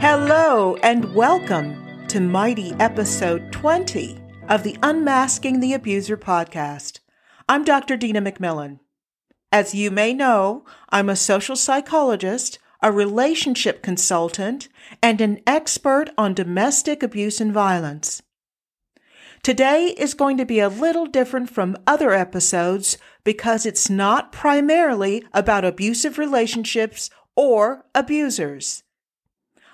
Hello, and welcome to Mighty Episode 20 of the Unmasking the Abuser podcast. I'm Dr. Dina McMillan. As you may know, I'm a social psychologist, a relationship consultant, and an expert on domestic abuse and violence. Today is going to be a little different from other episodes because it's not primarily about abusive relationships or abusers.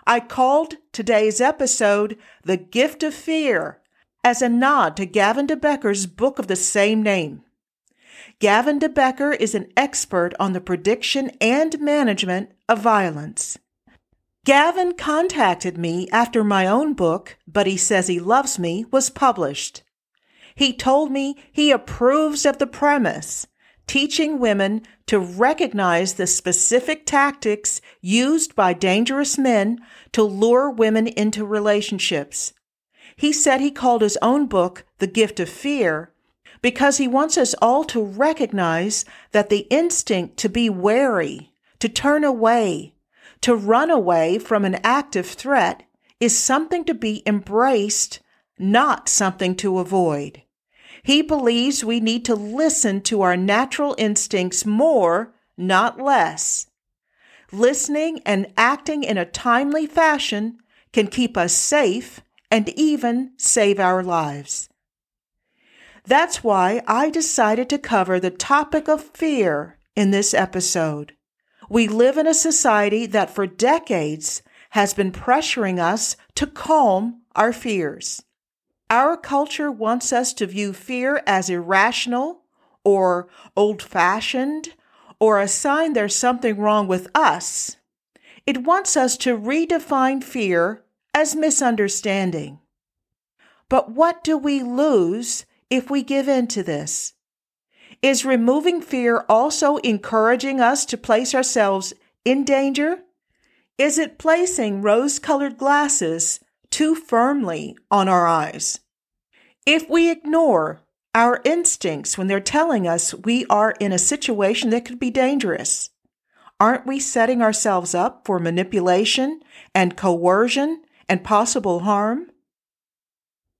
I called today's episode The Gift of Fear as a nod to Gavin de Becker's book of the same name. Gavin de Becker is an expert on the prediction and management of violence. Gavin contacted me after my own book, But He Says He Loves Me, was published. He told me he approves of the premise, teaching women to recognize the specific tactics used by dangerous men to lure women into relationships. He said he called his own book The Gift of Fear because he wants us all to recognize that the instinct to be wary, to turn away, to run away from an active threat is something to be embraced, not something to avoid. He believes we need to listen to our natural instincts more, not less. Listening and acting in a timely fashion can keep us safe and even save our lives. That's why I decided to cover the topic of fear in this episode. We live in a society that for decades has been pressuring us to calm our fears. Our culture wants us to view fear as irrational or old fashioned or a sign there's something wrong with us. It wants us to redefine fear as misunderstanding. But what do we lose if we give in to this? Is removing fear also encouraging us to place ourselves in danger? Is it placing rose colored glasses too firmly on our eyes? If we ignore our instincts when they're telling us we are in a situation that could be dangerous, aren't we setting ourselves up for manipulation and coercion and possible harm?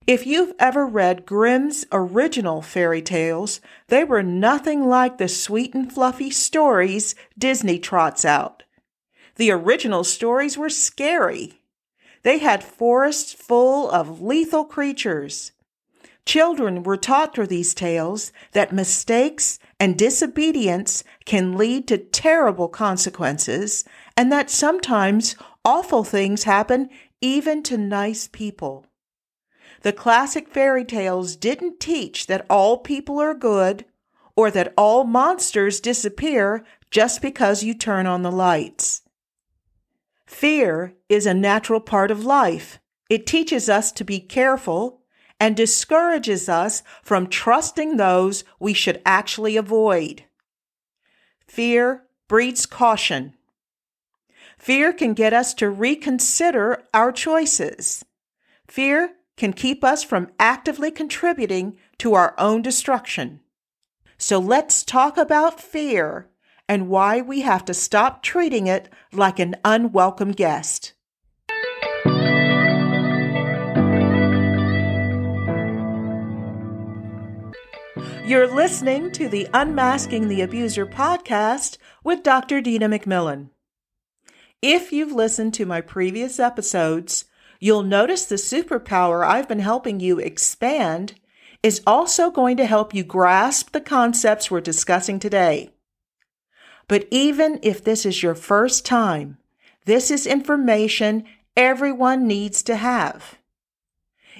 If you've ever read Grimm's original fairy tales, they were nothing like the sweet and fluffy stories Disney trots out. The original stories were scary. They had forests full of lethal creatures. Children were taught through these tales that mistakes and disobedience can lead to terrible consequences and that sometimes awful things happen even to nice people. The classic fairy tales didn't teach that all people are good or that all monsters disappear just because you turn on the lights. Fear is a natural part of life. It teaches us to be careful and discourages us from trusting those we should actually avoid. Fear breeds caution. Fear can get us to reconsider our choices. Fear can keep us from actively contributing to our own destruction. So let's talk about fear and why we have to stop treating it like an unwelcome guest. You're listening to the Unmasking the Abuser podcast with Dr. Dina McMillan. If you've listened to my previous episodes, You'll notice the superpower I've been helping you expand is also going to help you grasp the concepts we're discussing today. But even if this is your first time, this is information everyone needs to have.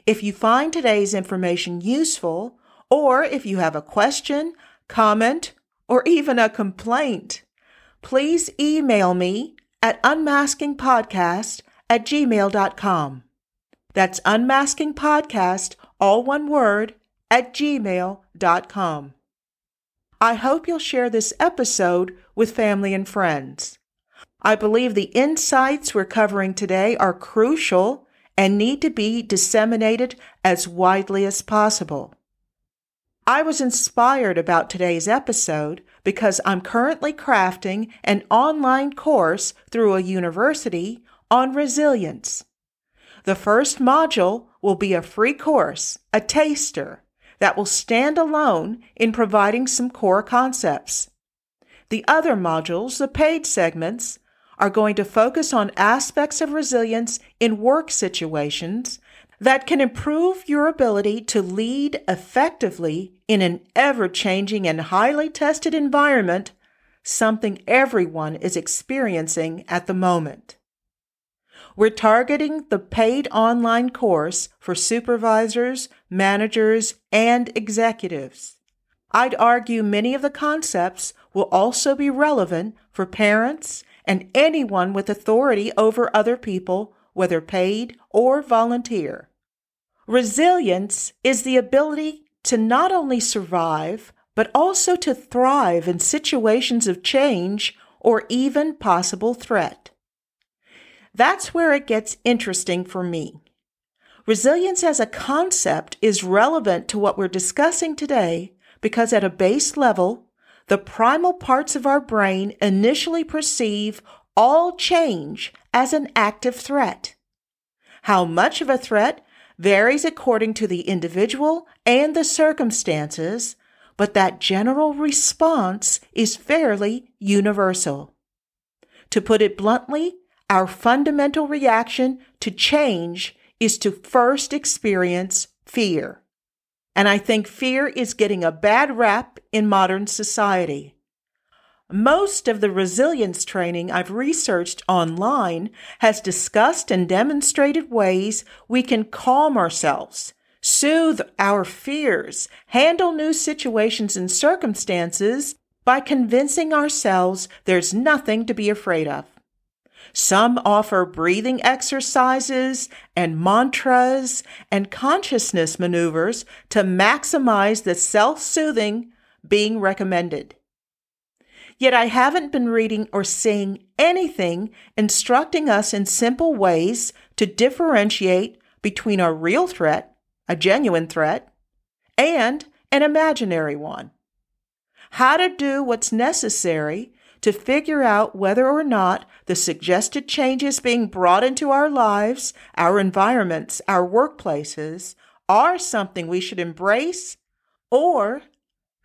If you find today's information useful, or if you have a question, comment, or even a complaint, please email me at unmaskingpodcast at gmail.com. That's unmaskingpodcast, all one word, at gmail.com. I hope you'll share this episode with family and friends. I believe the insights we're covering today are crucial and need to be disseminated as widely as possible. I was inspired about today's episode because I'm currently crafting an online course through a university on resilience. The first module will be a free course, a taster, that will stand alone in providing some core concepts. The other modules, the paid segments, are going to focus on aspects of resilience in work situations that can improve your ability to lead effectively in an ever changing and highly tested environment, something everyone is experiencing at the moment. We're targeting the paid online course for supervisors, managers, and executives. I'd argue many of the concepts will also be relevant for parents and anyone with authority over other people, whether paid or volunteer. Resilience is the ability to not only survive, but also to thrive in situations of change or even possible threat. That's where it gets interesting for me. Resilience as a concept is relevant to what we're discussing today because at a base level, the primal parts of our brain initially perceive all change as an active threat. How much of a threat varies according to the individual and the circumstances, but that general response is fairly universal. To put it bluntly, our fundamental reaction to change is to first experience fear. And I think fear is getting a bad rap in modern society. Most of the resilience training I've researched online has discussed and demonstrated ways we can calm ourselves, soothe our fears, handle new situations and circumstances by convincing ourselves there's nothing to be afraid of. Some offer breathing exercises and mantras and consciousness maneuvers to maximize the self soothing being recommended. Yet I haven't been reading or seeing anything instructing us in simple ways to differentiate between a real threat, a genuine threat, and an imaginary one. How to do what's necessary to figure out whether or not the suggested changes being brought into our lives, our environments, our workplaces are something we should embrace or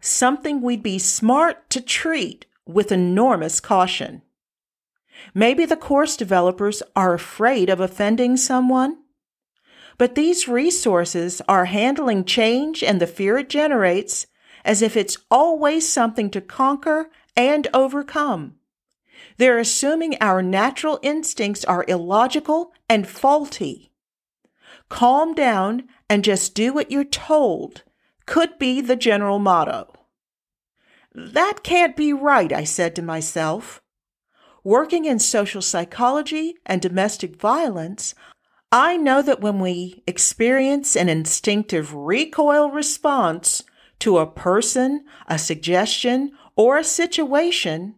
something we'd be smart to treat with enormous caution. Maybe the course developers are afraid of offending someone. But these resources are handling change and the fear it generates as if it's always something to conquer and overcome. They're assuming our natural instincts are illogical and faulty. Calm down and just do what you're told could be the general motto. That can't be right, I said to myself. Working in social psychology and domestic violence, I know that when we experience an instinctive recoil response to a person, a suggestion, or a situation,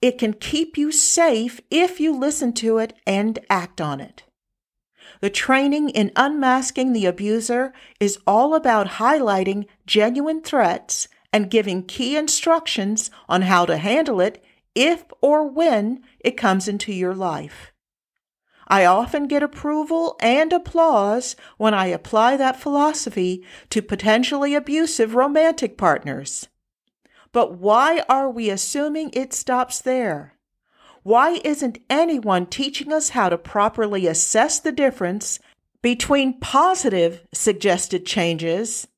it can keep you safe if you listen to it and act on it. The training in unmasking the abuser is all about highlighting genuine threats and giving key instructions on how to handle it if or when it comes into your life. I often get approval and applause when I apply that philosophy to potentially abusive romantic partners. But why are we assuming it stops there? Why isn't anyone teaching us how to properly assess the difference between positive suggested changes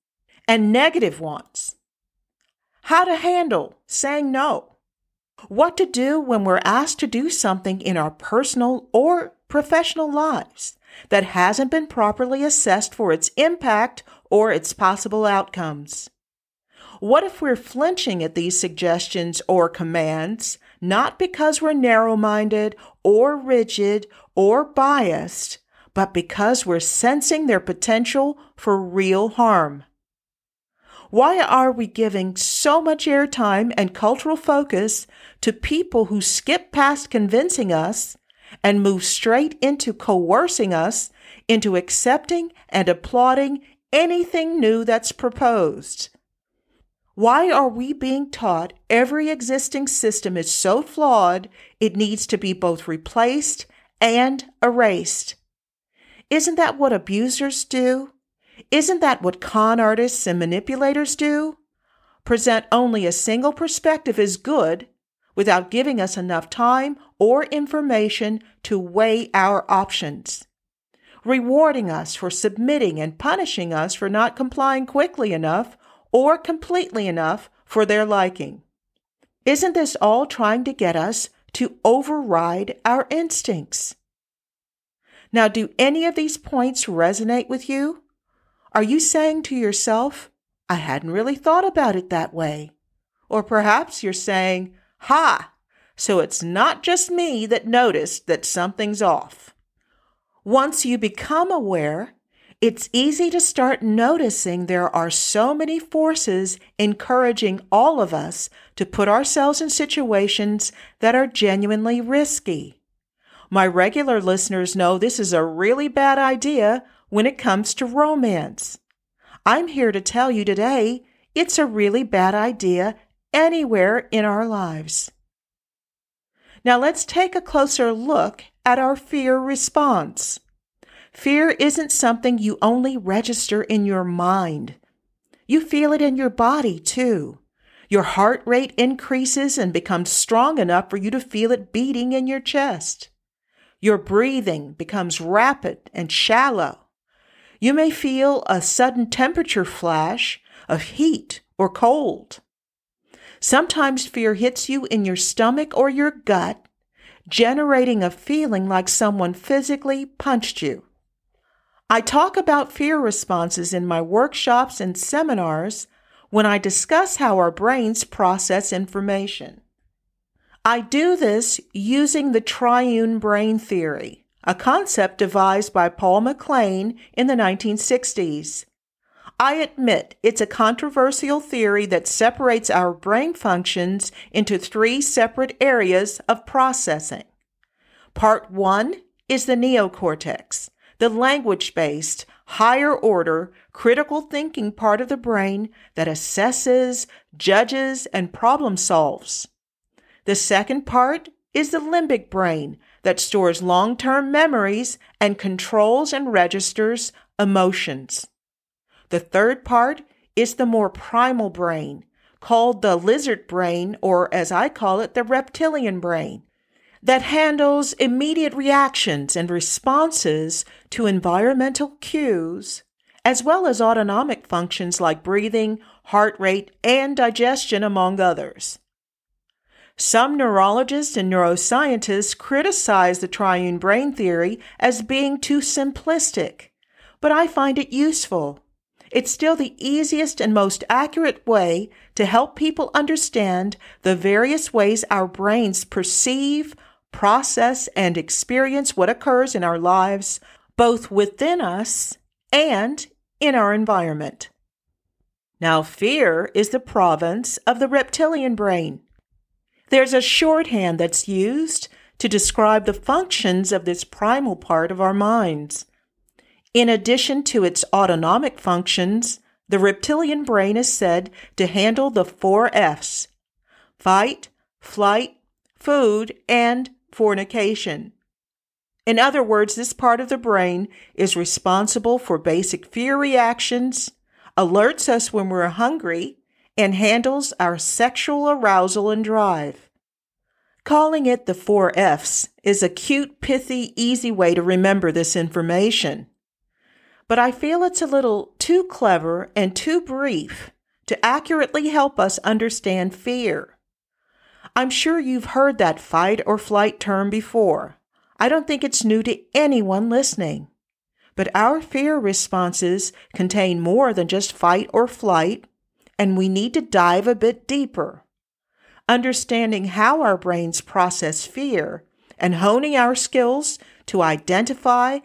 and negative ones? How to handle saying no? What to do when we're asked to do something in our personal or professional lives that hasn't been properly assessed for its impact or its possible outcomes? What if we're flinching at these suggestions or commands, not because we're narrow minded or rigid or biased, but because we're sensing their potential for real harm? Why are we giving so much airtime and cultural focus to people who skip past convincing us and move straight into coercing us into accepting and applauding anything new that's proposed? Why are we being taught every existing system is so flawed it needs to be both replaced and erased? Isn't that what abusers do? Isn't that what con artists and manipulators do? Present only a single perspective as good without giving us enough time or information to weigh our options, rewarding us for submitting and punishing us for not complying quickly enough or completely enough for their liking. Isn't this all trying to get us to override our instincts? Now, do any of these points resonate with you? Are you saying to yourself, I hadn't really thought about it that way? Or perhaps you're saying, Ha! So it's not just me that noticed that something's off. Once you become aware, it's easy to start noticing there are so many forces encouraging all of us to put ourselves in situations that are genuinely risky. My regular listeners know this is a really bad idea when it comes to romance. I'm here to tell you today it's a really bad idea anywhere in our lives. Now let's take a closer look at our fear response. Fear isn't something you only register in your mind. You feel it in your body too. Your heart rate increases and becomes strong enough for you to feel it beating in your chest. Your breathing becomes rapid and shallow. You may feel a sudden temperature flash of heat or cold. Sometimes fear hits you in your stomach or your gut, generating a feeling like someone physically punched you. I talk about fear responses in my workshops and seminars when I discuss how our brains process information. I do this using the triune brain theory, a concept devised by Paul MacLean in the 1960s. I admit it's a controversial theory that separates our brain functions into three separate areas of processing. Part one is the neocortex the language based, higher order, critical thinking part of the brain that assesses, judges, and problem solves. The second part is the limbic brain that stores long term memories and controls and registers emotions. The third part is the more primal brain, called the lizard brain, or as I call it, the reptilian brain, that handles immediate reactions and responses to environmental cues, as well as autonomic functions like breathing, heart rate, and digestion, among others. Some neurologists and neuroscientists criticize the triune brain theory as being too simplistic, but I find it useful. It's still the easiest and most accurate way to help people understand the various ways our brains perceive, process, and experience what occurs in our lives, both within us and in our environment. Now, fear is the province of the reptilian brain. There's a shorthand that's used to describe the functions of this primal part of our minds. In addition to its autonomic functions, the reptilian brain is said to handle the four F's fight, flight, food, and fornication. In other words, this part of the brain is responsible for basic fear reactions, alerts us when we're hungry, and handles our sexual arousal and drive. Calling it the four F's is a cute, pithy, easy way to remember this information. But I feel it's a little too clever and too brief to accurately help us understand fear. I'm sure you've heard that fight or flight term before. I don't think it's new to anyone listening. But our fear responses contain more than just fight or flight, and we need to dive a bit deeper. Understanding how our brains process fear and honing our skills to identify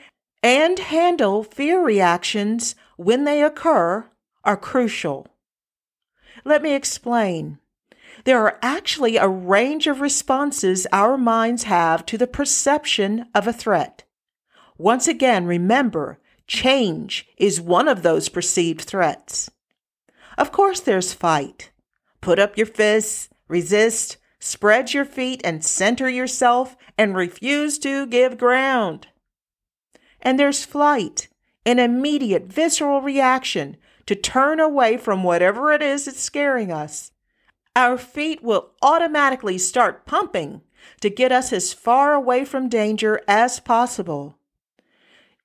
and handle fear reactions when they occur are crucial. Let me explain. There are actually a range of responses our minds have to the perception of a threat. Once again, remember, change is one of those perceived threats. Of course, there's fight. put up your fists, resist, spread your feet and center yourself and refuse to give ground. And there's flight, an immediate visceral reaction to turn away from whatever it is that's scaring us. Our feet will automatically start pumping to get us as far away from danger as possible.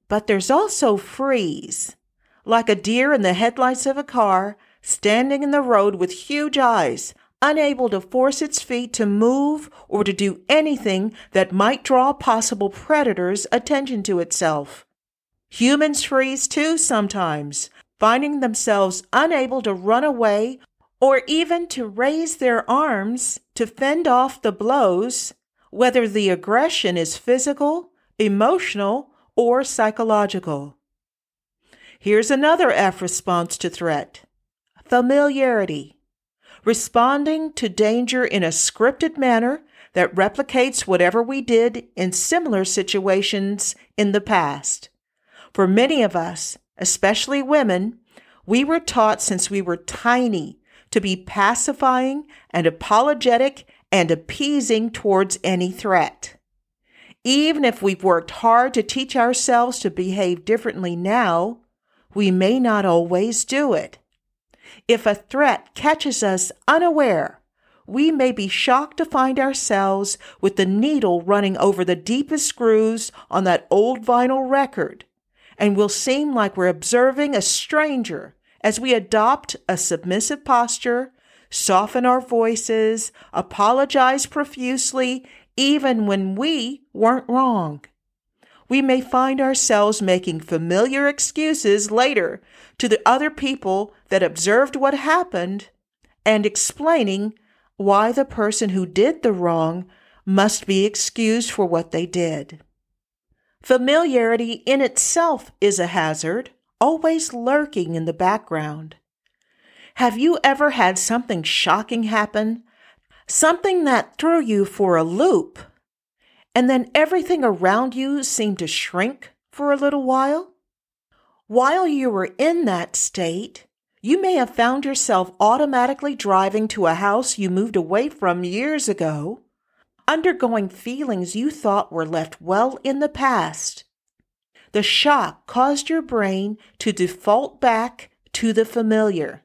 But there's also freeze, like a deer in the headlights of a car, standing in the road with huge eyes, unable to force its feet to move or to do anything that might draw possible predators' attention to itself. Humans freeze too sometimes, finding themselves unable to run away or even to raise their arms to fend off the blows, whether the aggression is physical, emotional, or psychological. Here's another F response to threat familiarity, responding to danger in a scripted manner that replicates whatever we did in similar situations in the past. For many of us, especially women, we were taught since we were tiny to be pacifying and apologetic and appeasing towards any threat. Even if we've worked hard to teach ourselves to behave differently now, we may not always do it. If a threat catches us unaware, we may be shocked to find ourselves with the needle running over the deepest grooves on that old vinyl record and will seem like we're observing a stranger as we adopt a submissive posture, soften our voices, apologize profusely, even when we weren't wrong. We may find ourselves making familiar excuses later to the other people that observed what happened and explaining why the person who did the wrong must be excused for what they did. Familiarity in itself is a hazard, always lurking in the background. Have you ever had something shocking happen? Something that threw you for a loop, and then everything around you seemed to shrink for a little while? While you were in that state, you may have found yourself automatically driving to a house you moved away from years ago undergoing feelings you thought were left well in the past. The shock caused your brain to default back to the familiar.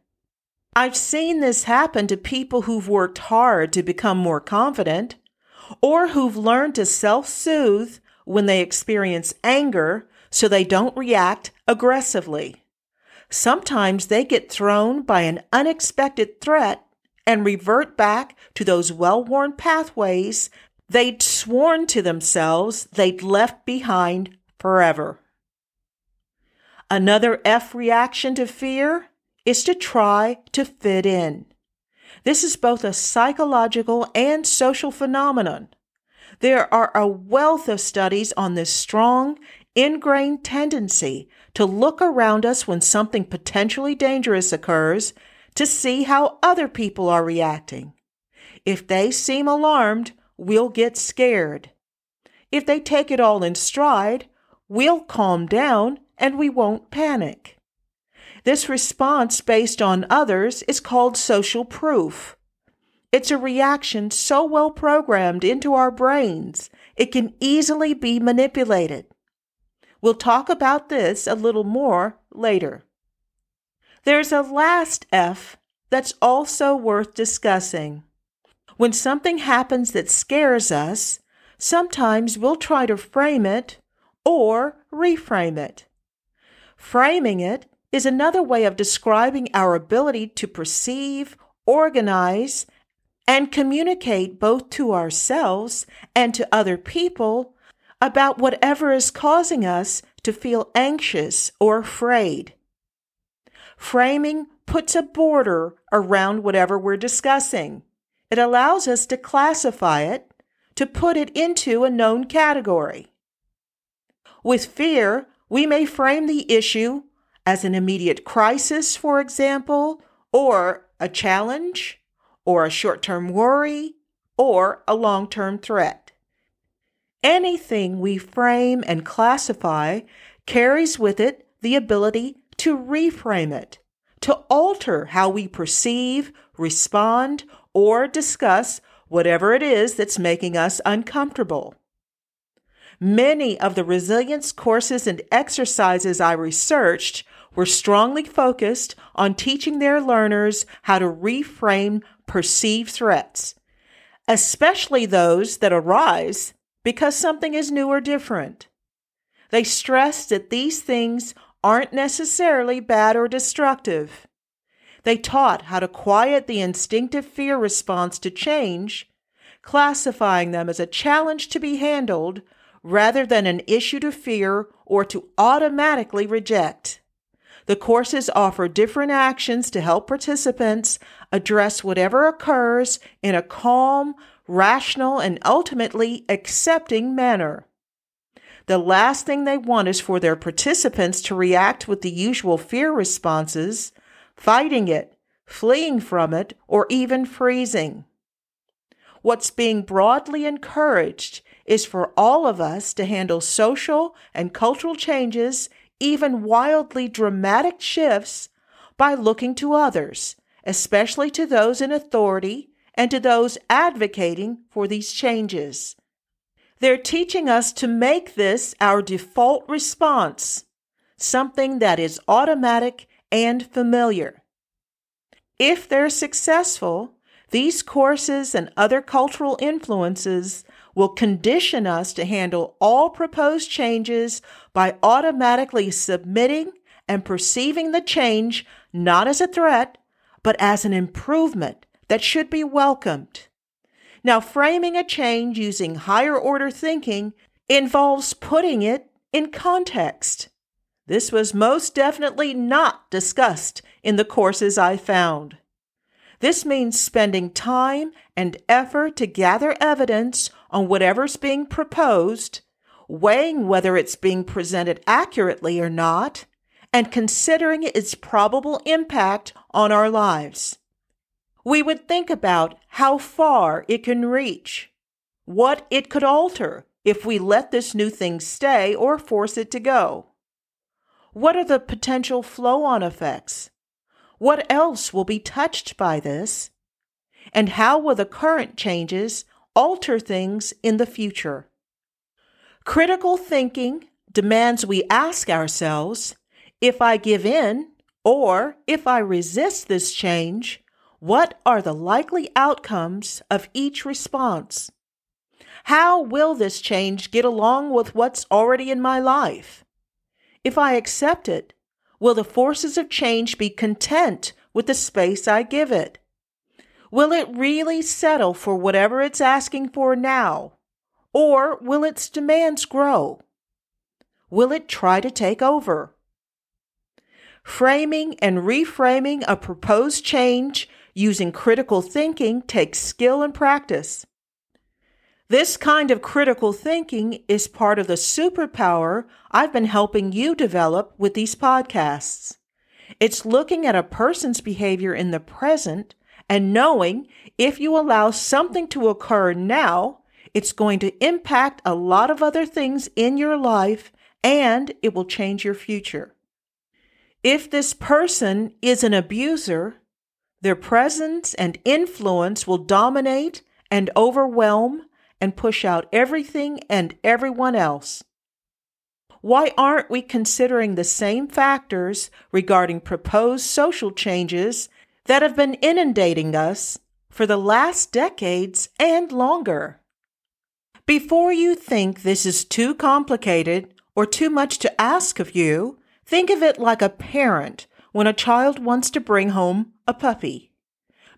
I've seen this happen to people who've worked hard to become more confident or who've learned to self soothe when they experience anger so they don't react aggressively. Sometimes they get thrown by an unexpected threat and revert back to those well worn pathways they'd sworn to themselves they'd left behind forever. Another F reaction to fear is to try to fit in. This is both a psychological and social phenomenon. There are a wealth of studies on this strong, ingrained tendency to look around us when something potentially dangerous occurs to see how other people are reacting. If they seem alarmed, we'll get scared. If they take it all in stride, we'll calm down and we won't panic. This response based on others is called social proof. It's a reaction so well programmed into our brains, it can easily be manipulated. We'll talk about this a little more later. There's a last F that's also worth discussing. When something happens that scares us, sometimes we'll try to frame it or reframe it. Framing it is another way of describing our ability to perceive, organize, and communicate both to ourselves and to other people about whatever is causing us to feel anxious or afraid. Framing puts a border around whatever we're discussing. It allows us to classify it, to put it into a known category. With fear, we may frame the issue as an immediate crisis, for example, or a challenge, or a short term worry, or a long term threat. Anything we frame and classify carries with it the ability to reframe it, to alter how we perceive, respond, or discuss whatever it is that's making us uncomfortable. Many of the resilience courses and exercises I researched were strongly focused on teaching their learners how to reframe perceived threats, especially those that arise because something is new or different. They stressed that these things aren't necessarily bad or destructive. They taught how to quiet the instinctive fear response to change, classifying them as a challenge to be handled rather than an issue to fear or to automatically reject. The courses offer different actions to help participants address whatever occurs in a calm, rational, and ultimately accepting manner. The last thing they want is for their participants to react with the usual fear responses, fighting it, fleeing from it, or even freezing. What's being broadly encouraged is for all of us to handle social and cultural changes, even wildly dramatic shifts, by looking to others, especially to those in authority and to those advocating for these changes. They're teaching us to make this our default response, something that is automatic and familiar. If they're successful, these courses and other cultural influences will condition us to handle all proposed changes by automatically submitting and perceiving the change not as a threat, but as an improvement that should be welcomed. Now, framing a change using higher order thinking involves putting it in context. This was most definitely not discussed in the courses I found. This means spending time and effort to gather evidence on whatever's being proposed, weighing whether it's being presented accurately or not, and considering its probable impact on our lives we would think about how far it can reach, what it could alter if we let this new thing stay or force it to go. What are the potential flow on effects? What else will be touched by this? And how will the current changes alter things in the future? Critical thinking demands we ask ourselves if I give in or if I resist this change, what are the likely outcomes of each response? How will this change get along with what's already in my life? If I accept it, will the forces of change be content with the space I give it? Will it really settle for whatever it's asking for now? Or will its demands grow? Will it try to take over? Framing and reframing a proposed change using critical thinking takes skill and practice. This kind of critical thinking is part of the superpower I've been helping you develop with these podcasts. It's looking at a person's behavior in the present and knowing if you allow something to occur now, it's going to impact a lot of other things in your life and it will change your future. If this person is an abuser, their presence and influence will dominate and overwhelm and push out everything and everyone else. Why aren't we considering the same factors regarding proposed social changes that have been inundating us for the last decades and longer? Before you think this is too complicated or too much to ask of you, think of it like a parent when a child wants to bring home a puppy.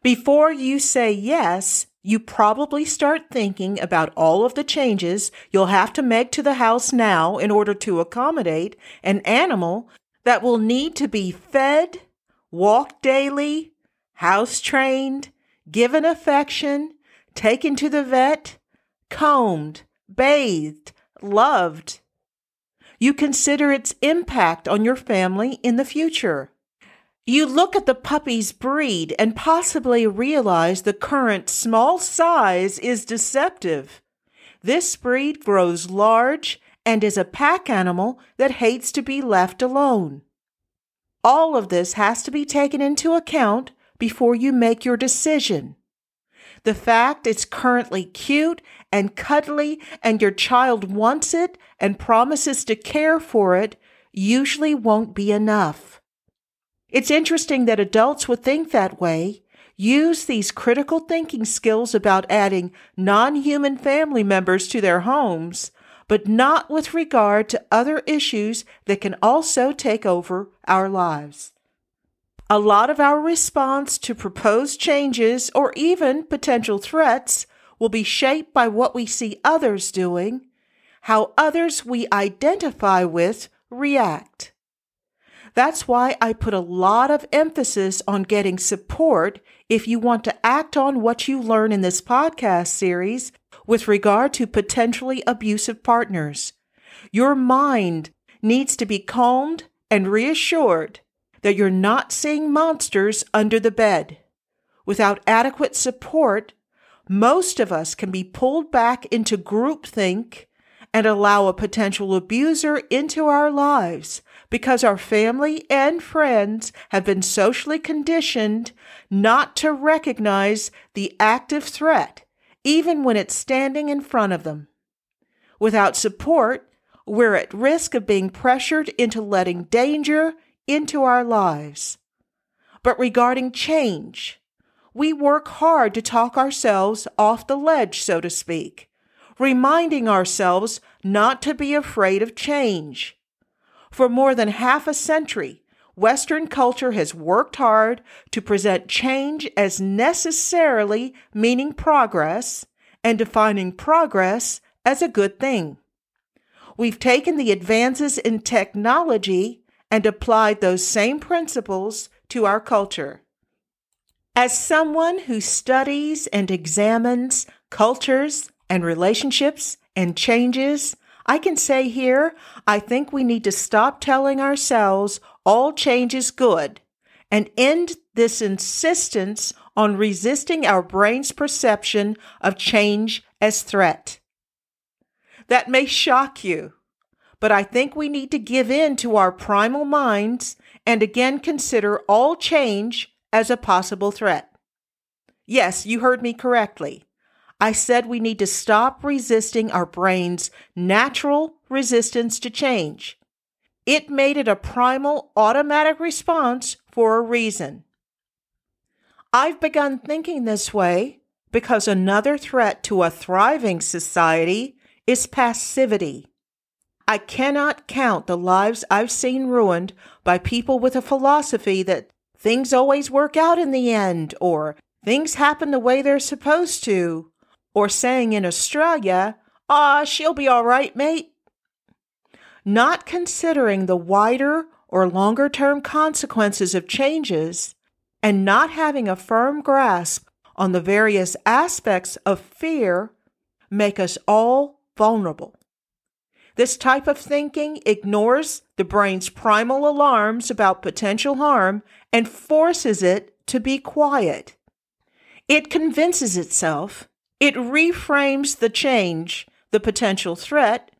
Before you say yes, you probably start thinking about all of the changes you'll have to make to the house now in order to accommodate an animal that will need to be fed, walked daily, house trained, given affection, taken to the vet, combed, bathed, loved. You consider its impact on your family in the future. You look at the puppy's breed and possibly realize the current small size is deceptive. This breed grows large and is a pack animal that hates to be left alone. All of this has to be taken into account before you make your decision. The fact it's currently cute and cuddly and your child wants it and promises to care for it usually won't be enough. It's interesting that adults would think that way, use these critical thinking skills about adding non human family members to their homes, but not with regard to other issues that can also take over our lives. A lot of our response to proposed changes or even potential threats will be shaped by what we see others doing, how others we identify with react. That's why I put a lot of emphasis on getting support if you want to act on what you learn in this podcast series with regard to potentially abusive partners. Your mind needs to be calmed and reassured that you're not seeing monsters under the bed. Without adequate support, most of us can be pulled back into groupthink and allow a potential abuser into our lives because our family and friends have been socially conditioned not to recognize the active threat, even when it's standing in front of them. Without support, we're at risk of being pressured into letting danger into our lives. But regarding change, we work hard to talk ourselves off the ledge, so to speak, reminding ourselves not to be afraid of change. For more than half a century, Western culture has worked hard to present change as necessarily meaning progress and defining progress as a good thing. We've taken the advances in technology and applied those same principles to our culture. As someone who studies and examines cultures and relationships and changes, I can say here, I think we need to stop telling ourselves all change is good and end this insistence on resisting our brain's perception of change as threat. That may shock you, but I think we need to give in to our primal minds and again consider all change as a possible threat. Yes, you heard me correctly. I said we need to stop resisting our brain's natural resistance to change. It made it a primal automatic response for a reason. I've begun thinking this way because another threat to a thriving society is passivity. I cannot count the lives I've seen ruined by people with a philosophy that things always work out in the end, or things happen the way they're supposed to, or saying in Australia, ah, she'll be all right, mate. Not considering the wider or longer term consequences of changes, and not having a firm grasp on the various aspects of fear make us all vulnerable. This type of thinking ignores the brain's primal alarms about potential harm and forces it to be quiet. It convinces itself, it reframes the change, the potential threat,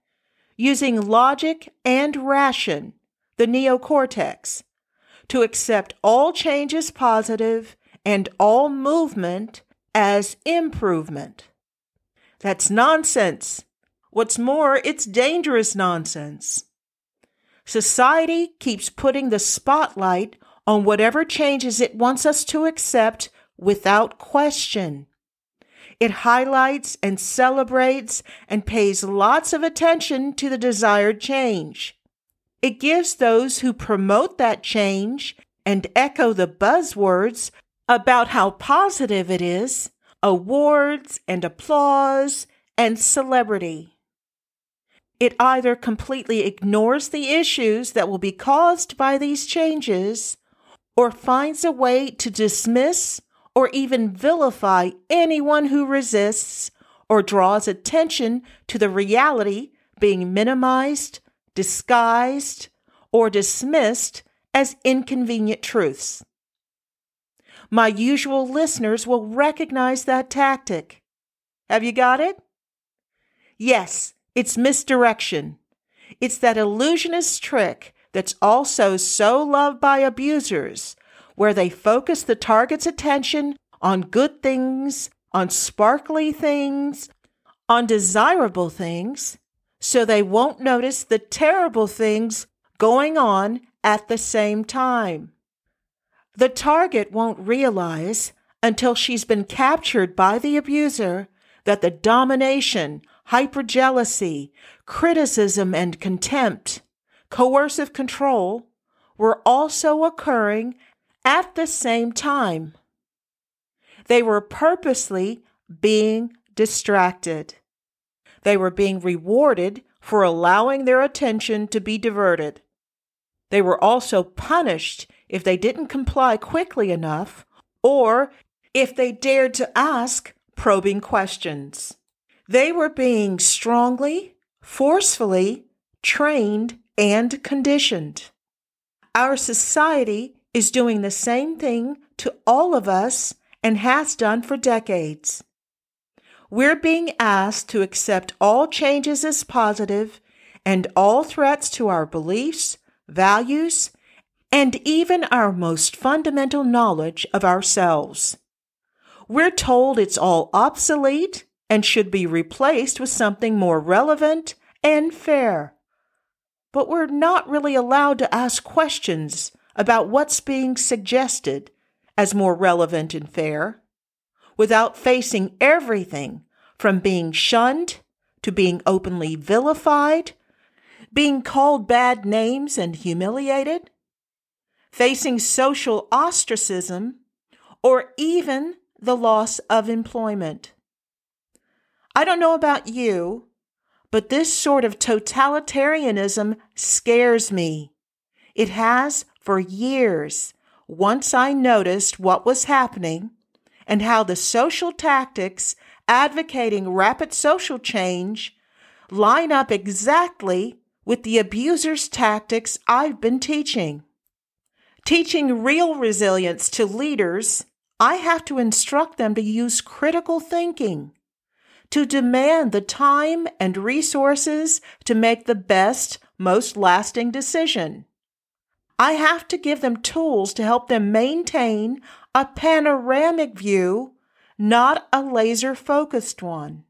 using logic and ration, the neocortex, to accept all change as positive and all movement as improvement. That's nonsense. What's more, it's dangerous nonsense. Society keeps putting the spotlight on whatever changes it wants us to accept without question. It highlights and celebrates and pays lots of attention to the desired change. It gives those who promote that change and echo the buzzwords about how positive it is awards and applause and celebrity. It either completely ignores the issues that will be caused by these changes or finds a way to dismiss or even vilify anyone who resists or draws attention to the reality being minimized, disguised, or dismissed as inconvenient truths. My usual listeners will recognize that tactic. Have you got it? Yes, it's misdirection. It's that illusionist trick that's also so loved by abusers, where they focus the target's attention on good things, on sparkly things, on desirable things, so they won't notice the terrible things going on at the same time. The target won't realize until she's been captured by the abuser that the domination, hyperjealousy, criticism, and contempt, coercive control were also occurring at the same time. They were purposely being distracted. They were being rewarded for allowing their attention to be diverted. They were also punished if they didn't comply quickly enough or if they dared to ask probing questions. They were being strongly, forcefully trained and conditioned. Our society is doing the same thing to all of us and has done for decades. We're being asked to accept all changes as positive and all threats to our beliefs, values, and even our most fundamental knowledge of ourselves. We're told it's all obsolete and should be replaced with something more relevant and fair. But we're not really allowed to ask questions about what's being suggested as more relevant and fair without facing everything from being shunned to being openly vilified, being called bad names and humiliated, facing social ostracism, or even the loss of employment. I don't know about you, but this sort of totalitarianism scares me. It has for years once I noticed what was happening and how the social tactics advocating rapid social change line up exactly with the abuser's tactics I've been teaching. Teaching real resilience to leaders, I have to instruct them to use critical thinking, to demand the time and resources to make the best, most lasting decision. I have to give them tools to help them maintain a panoramic view, not a laser focused one.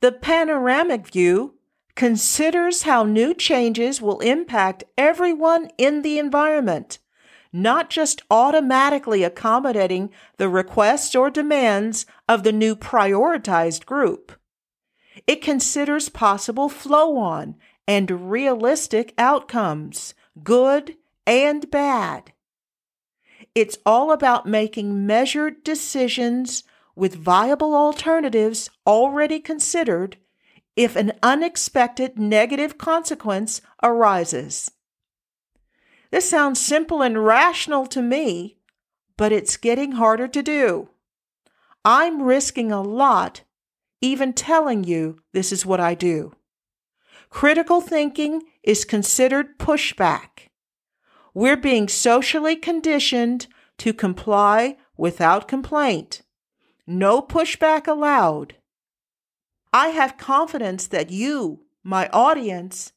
The panoramic view considers how new changes will impact everyone in the environment, not just automatically accommodating the requests or demands of the new prioritized group. It considers possible flow on and realistic outcomes, good and bad. It's all about making measured decisions with viable alternatives already considered if an unexpected negative consequence arises. This sounds simple and rational to me, but it's getting harder to do. I'm risking a lot even telling you this is what I do. Critical thinking is considered pushback. We're being socially conditioned to comply without complaint. No pushback allowed. I have confidence that you, my audience,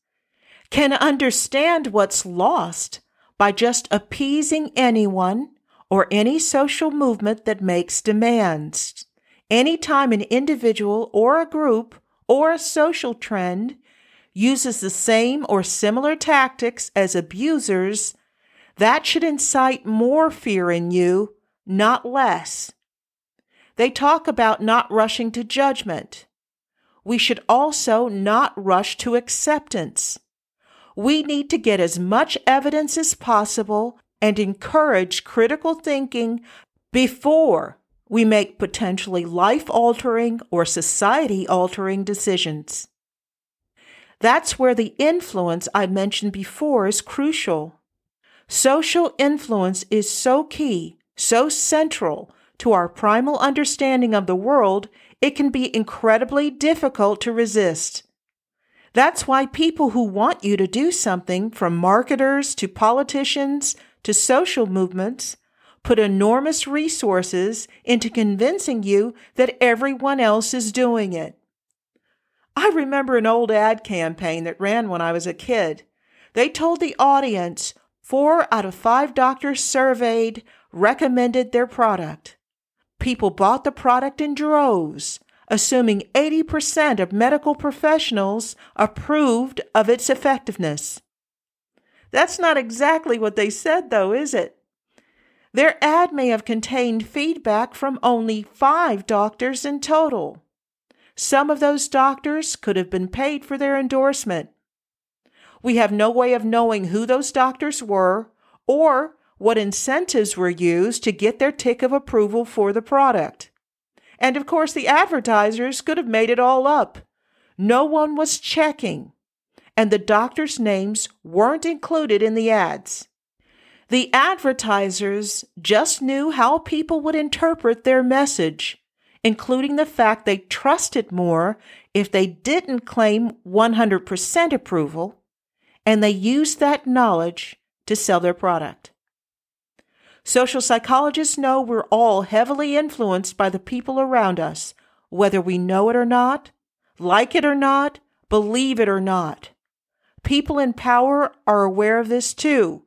can understand what's lost by just appeasing anyone or any social movement that makes demands. Anytime an individual or a group or a social trend uses the same or similar tactics as abusers, that should incite more fear in you, not less. They talk about not rushing to judgment. We should also not rush to acceptance. We need to get as much evidence as possible and encourage critical thinking before we make potentially life altering or society altering decisions. That's where the influence I mentioned before is crucial. Social influence is so key, so central to our primal understanding of the world, it can be incredibly difficult to resist. That's why people who want you to do something, from marketers to politicians to social movements, put enormous resources into convincing you that everyone else is doing it. I remember an old ad campaign that ran when I was a kid. They told the audience Four out of five doctors surveyed recommended their product. People bought the product in droves, assuming 80% of medical professionals approved of its effectiveness. That's not exactly what they said, though, is it? Their ad may have contained feedback from only five doctors in total. Some of those doctors could have been paid for their endorsement. We have no way of knowing who those doctors were or what incentives were used to get their tick of approval for the product. And of course, the advertisers could have made it all up. No one was checking, and the doctors' names weren't included in the ads. The advertisers just knew how people would interpret their message, including the fact they trusted more if they didn't claim 100% approval, and they used that knowledge to sell their product. Social psychologists know we're all heavily influenced by the people around us, whether we know it or not, like it or not, believe it or not. People in power are aware of this too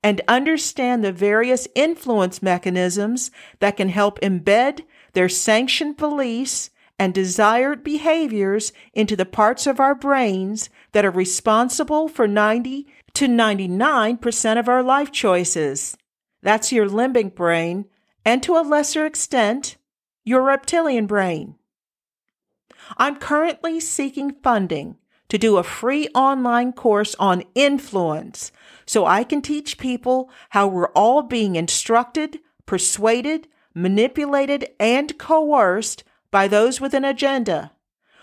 and understand the various influence mechanisms that can help embed their sanctioned beliefs and desired behaviors into the parts of our brains that are responsible for 90 to 99% of our life choices. That's your limbic brain, and to a lesser extent, your reptilian brain. I'm currently seeking funding to do a free online course on influence so I can teach people how we're all being instructed, persuaded, manipulated, and coerced by those with an agenda,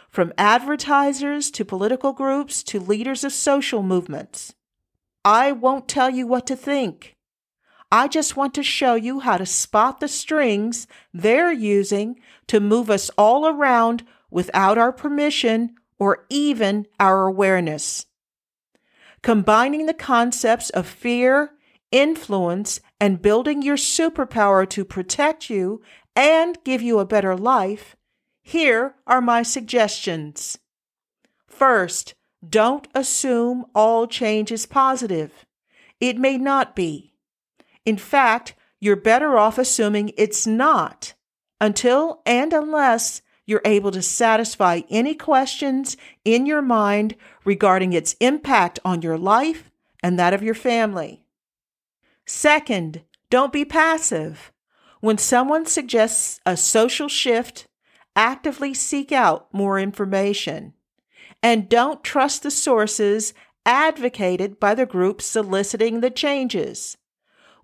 from advertisers to political groups to leaders of social movements. I won't tell you what to think. I just want to show you how to spot the strings they're using to move us all around without our permission or even our awareness. Combining the concepts of fear, influence, and building your superpower to protect you and give you a better life, here are my suggestions. First, don't assume all change is positive. It may not be. In fact, you're better off assuming it's not until and unless you're able to satisfy any questions in your mind regarding its impact on your life and that of your family. Second, don't be passive. When someone suggests a social shift, actively seek out more information. And don't trust the sources advocated by the group soliciting the changes.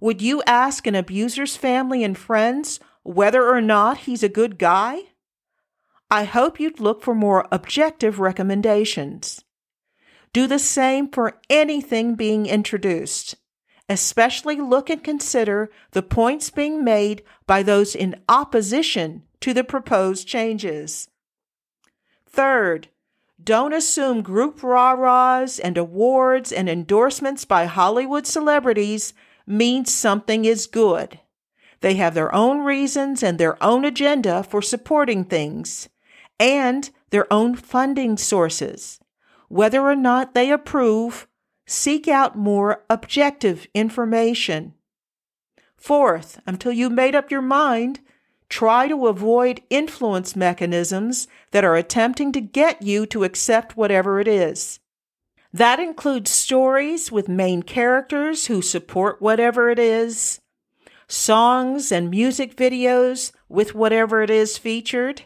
Would you ask an abuser's family and friends whether or not he's a good guy? I hope you'd look for more objective recommendations. Do the same for anything being introduced. Especially look and consider the points being made by those in opposition to the proposed changes. Third, don't assume group rah rahs and awards and endorsements by Hollywood celebrities means something is good. They have their own reasons and their own agenda for supporting things and their own funding sources. Whether or not they approve, seek out more objective information. Fourth, until you made up your mind, try to avoid influence mechanisms that are attempting to get you to accept whatever it is. That includes stories with main characters who support whatever it is, songs and music videos with whatever it is featured,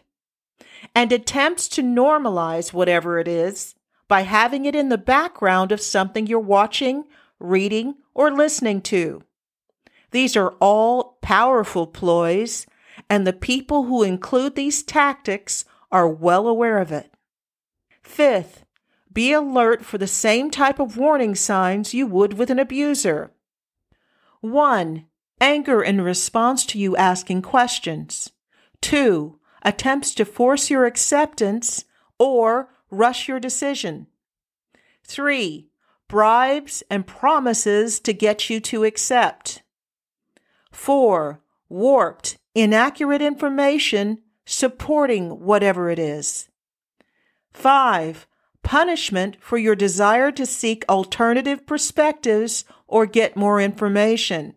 and attempts to normalize whatever it is by having it in the background of something you're watching, reading, or listening to. These are all powerful ploys, and the people who include these tactics are well aware of it. Fifth, be alert for the same type of warning signs you would with an abuser. 1. Anger in response to you asking questions. 2 attempts to force your acceptance or rush your decision. Three, bribes and promises to get you to accept. Four, warped, inaccurate information supporting whatever it is. Five, punishment for your desire to seek alternative perspectives or get more information.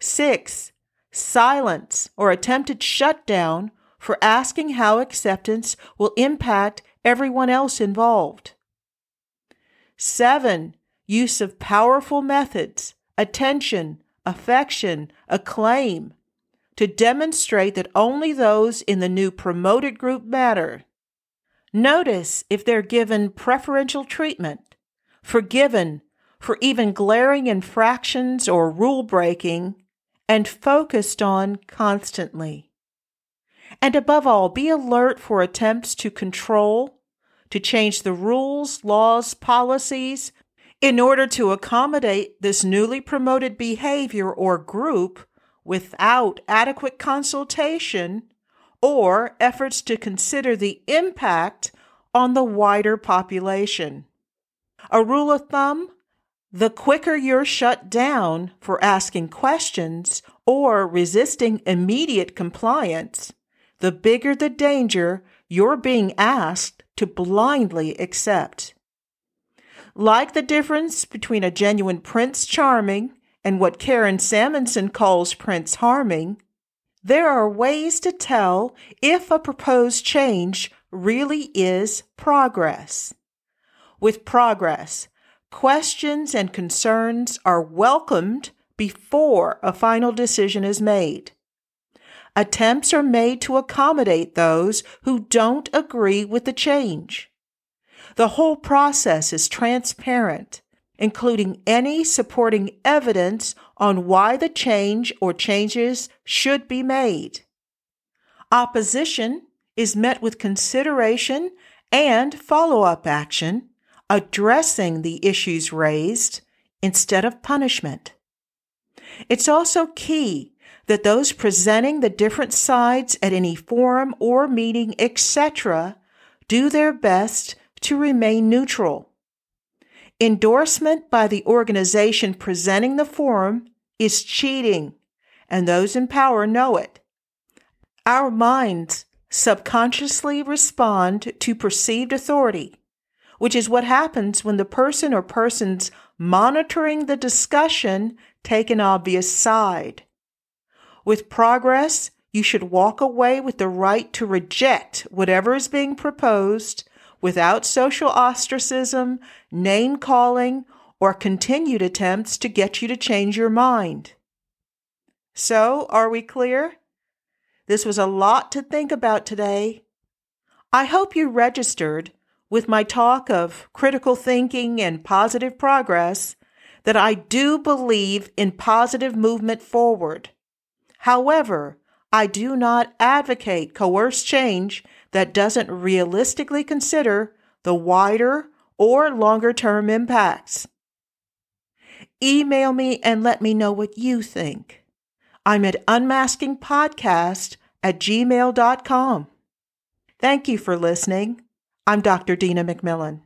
Six, silence or attempted shutdown for asking how acceptance will impact everyone else involved. Seven, use of powerful methods, attention, affection, acclaim, to demonstrate that only those in the new promoted group matter. Notice if they're given preferential treatment, forgiven for even glaring infractions or rule breaking, and focused on constantly. And above all, be alert for attempts to control, to change the rules, laws, policies in order to accommodate this newly promoted behavior or group without adequate consultation or efforts to consider the impact on the wider population. A rule of thumb the quicker you're shut down for asking questions or resisting immediate compliance, the bigger the danger you're being asked to blindly accept. Like the difference between a genuine Prince Charming and what Karen Salmansohn calls Prince Harming, there are ways to tell if a proposed change really is progress. With progress, questions and concerns are welcomed before a final decision is made. Attempts are made to accommodate those who don't agree with the change. The whole process is transparent, including any supporting evidence on why the change or changes should be made. Opposition is met with consideration and follow up action addressing the issues raised instead of punishment. It's also key that those presenting the different sides at any forum or meeting, etc., do their best to remain neutral. Endorsement by the organization presenting the forum is cheating, and those in power know it. Our minds subconsciously respond to perceived authority which is what happens when the person or persons monitoring the discussion take an obvious side. With progress, you should walk away with the right to reject whatever is being proposed without social ostracism, name calling, or continued attempts to get you to change your mind. So, are we clear? This was a lot to think about today. I hope you registered with my talk of critical thinking and positive progress that I do believe in positive movement forward. However, I do not advocate coerced change that doesn't realistically consider the wider or longer term impacts. Email me and let me know what you think. I'm at unmaskingpodcast at gmail.com. Thank you for listening. I'm Dr. Dina McMillan.